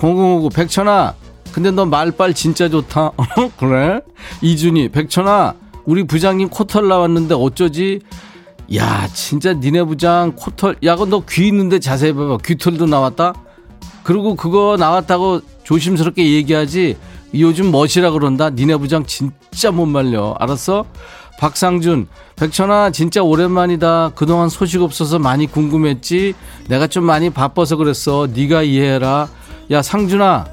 0059, 백천아. 근데 너 말빨 진짜 좋다. 어, 그래? 이준이, 백천아. 우리 부장님 코털 나왔는데 어쩌지? 야, 진짜 니네 부장 코털. 야, 그거 너 귀 있는데 자세히 봐봐. 귀털도 나왔다? 그리고 그거 나왔다고 조심스럽게 얘기하지. 요즘 멋이라 그런다. 니네 부장 진짜 못 말려. 알았어? 박상준, 백천아, 진짜 오랜만이다. 그동안 소식 없어서 많이 궁금했지? 내가 좀 많이 바빠서 그랬어. 네가 이해해라. 야, 상준아,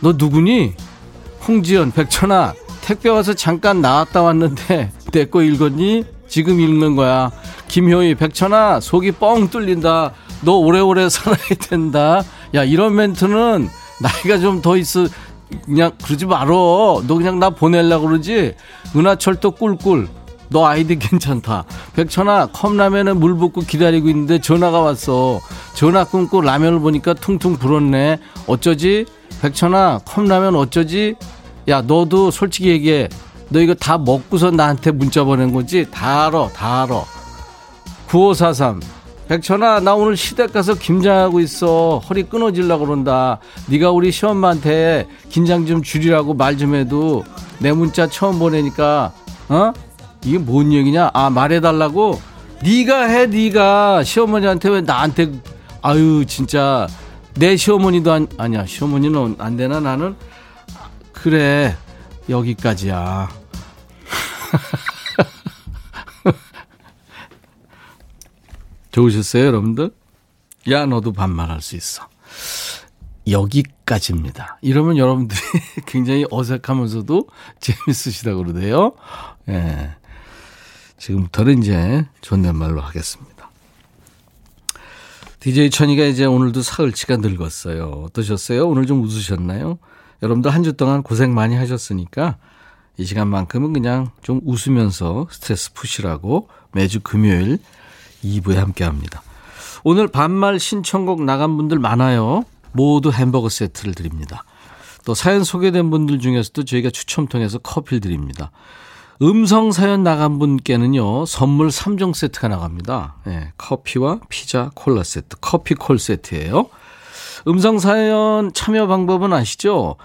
너 누구니? 홍지연, 백천아, 택배 와서 잠깐 나왔다 왔는데 내 거 읽었니? 지금 읽는 거야. 김효희, 백천아, 속이 뻥 뚫린다. 너 오래오래 살아야 된다. 야, 이런 멘트는 나이가 좀 더 있어. 그냥 그러지 말어. 너 그냥 나 보내려고 그러지. 은하철도 꿀꿀. 너 아이디 괜찮다. 백천아, 컵라면에 물 붓고 기다리고 있는데 전화가 왔어. 전화 끊고 라면을 보니까 퉁퉁 불었네. 어쩌지? 백천아, 컵라면 어쩌지? 야, 너도 솔직히 얘기해. 너 이거 다 먹고서 나한테 문자 보낸 거지? 다 알아, 다 알아. 9543. 백천아, 나 오늘 시댁 가서 김장하고 있어. 허리 끊어질라 그런다. 네가 우리 시엄마한테 긴장 좀 줄이라고 말 좀 해도 내 문자 처음 보내니까 어? 이게 뭔 얘기냐? 아, 말해달라고? 네가 해, 네가 시어머니한테 왜 나한테 아유 진짜 내 시어머니도 안, 아니야 시어머니는 안 되나 나는 그래 여기까지야. 좋으셨어요, 여러분들? 야, 너도 반말할 수 있어. 여기까지입니다. 이러면 여러분들이 굉장히 어색하면서도 재밌으시다 그러대요. 예. 지금부터는 이제 존댓말로 하겠습니다. DJ 천이가 이제 오늘도 사흘치가 늙었어요. 어떠셨어요? 오늘 좀 웃으셨나요? 여러분들 한주 동안 고생 많이 하셨으니까 이 시간만큼은 그냥 좀 웃으면서 스트레스 푸시라고 매주 금요일 2부에 함께 합니다. 오늘 반말 신청곡 나간 분들 많아요. 모두 햄버거 세트를 드립니다. 또 사연 소개된 분들 중에서도 저희가 추첨 통해서 커피를 드립니다. 음성 사연 나간 분께는요, 선물 3종 세트가 나갑니다. 예, 커피와 피자, 콜라 세트, 커피 콜 세트예요. 음성 사연 참여 방법은 아시죠?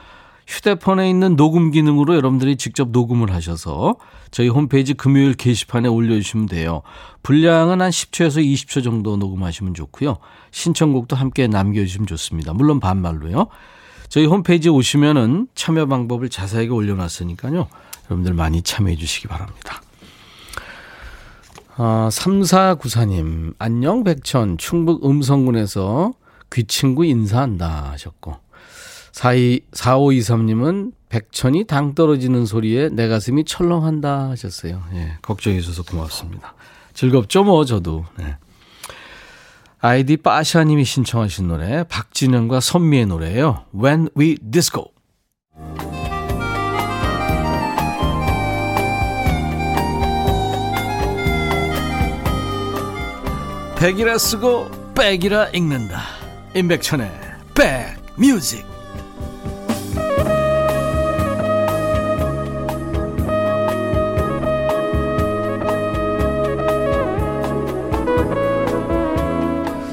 휴대폰에 있는 녹음 기능으로 여러분들이 직접 녹음을 하셔서 저희 홈페이지 금요일 게시판에 올려주시면 돼요. 분량은 한 10초에서 20초 정도 녹음하시면 좋고요. 신청곡도 함께 남겨주시면 좋습니다. 물론 반말로요. 저희 홈페이지에 오시면은 참여 방법을 자세하게 올려놨으니까요. 여러분들 많이 참여해 주시기 바랍니다. 아, 3494님, 안녕 백천, 충북 음성군에서 귀친구 인사한다 하셨고, 42, 4523님은 백천이 당 떨어지는 소리에 내 가슴이 철렁한다 하셨어요. 예, 걱정해 주셔서 고맙습니다. 즐겁죠, 뭐, 저도. 네. 아이디 빠샤님이 신청하신 노래, 박진영과 선미의 노래예요 When We Disco. 백이라 쓰고 백이라 읽는다. 임백천의 백뮤직.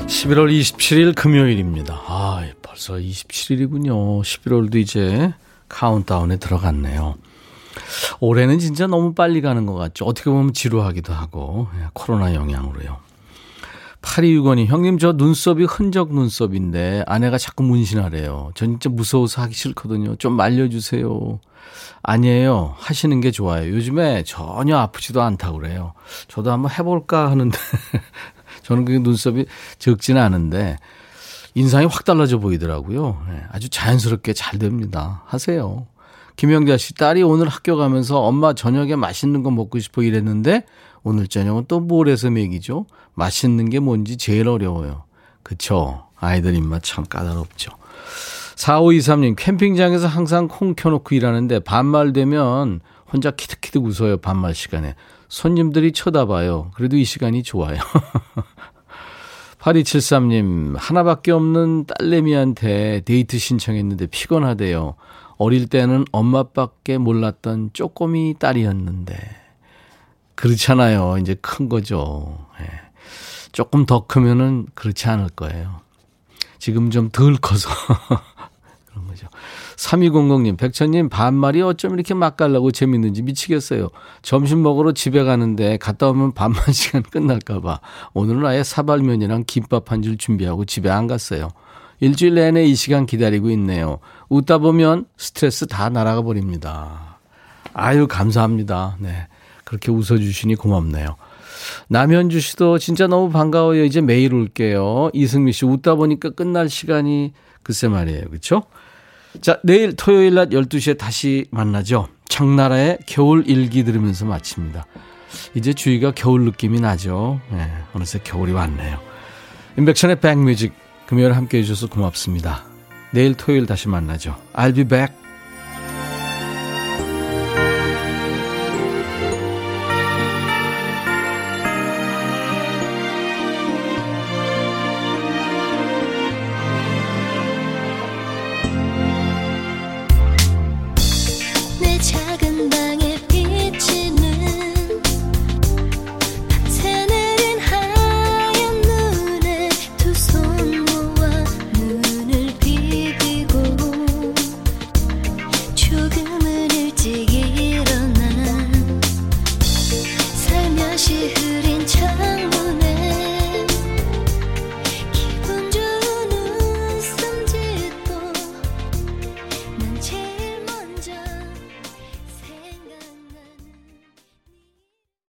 (11월 27일) 금요일입니다. 아 벌써 (27일이군요) (11월도) 이제 카운트다운에 들어갔네요. 올해는 진짜 너무 빨리 가는 것 같죠. 어떻게 보면 지루하기도 하고 예, 코로나 영향으로요 8265님, 형님, 저 눈썹이 흔적 눈썹인데 아내가 자꾸 문신하래요. 전 진짜 무서워서 하기 싫거든요. 좀 말려주세요. 아니에요. 하시는 게 좋아요. 요즘에 전혀 아프지도 않다고 그래요. 저도 한번 해볼까 하는데, 저는 그 눈썹이 적지는 않은데, 인상이 확 달라져 보이더라고요. 네, 아주 자연스럽게 잘 됩니다. 하세요. 김영자 씨, 딸이 오늘 학교 가면서 엄마 저녁에 맛있는 거 먹고 싶어 이랬는데, 오늘 저녁은 또 뭘 해서 먹이죠? 맛있는 게 뭔지 제일 어려워요. 그쵸? 아이들 입맛 참 까다롭죠. 4523님, 캠핑장에서 항상 콩 켜놓고 일하는데 반말 되면 혼자 키득키득 웃어요, 반말 시간에. 손님들이 쳐다봐요. 그래도 이 시간이 좋아요. 8273님, 하나밖에 없는 딸내미한테 데이트 신청했는데 피곤하대요. 어릴 때는 엄마밖에 몰랐던 쪼꼬미 딸이었는데. 그렇잖아요. 이제 큰 거죠. 예. 조금 더 크면은 그렇지 않을 거예요. 지금 좀 덜 커서. 그런 거죠. 3200님, 백천님, 반말이 어쩜 이렇게 맛깔나고 재밌는지 미치겠어요. 점심 먹으러 집에 가는데 갔다 오면 반말 시간 끝날까봐 오늘은 아예 사발면이랑 김밥 한 줄 준비하고 집에 안 갔어요. 일주일 내내 이 시간 기다리고 있네요. 웃다 보면 스트레스 다 날아가 버립니다. 아유, 감사합니다. 네. 그렇게 웃어주시니 고맙네요. 남현주 씨도 진짜 너무 반가워요. 이제 매일 올게요. 이승미 씨 웃다 보니까 끝날 시간이 글쎄 말이에요. 그렇죠? 자, 내일 토요일 낮 12시에 다시 만나죠. 청나라의 겨울 일기 들으면서 마칩니다. 이제 주위가 겨울 느낌이 나죠. 네, 어느새 겨울이 왔네요. 인백션의 백뮤직 금요일 함께 해주셔서 고맙습니다. 내일 토요일 다시 만나죠. I'll be back.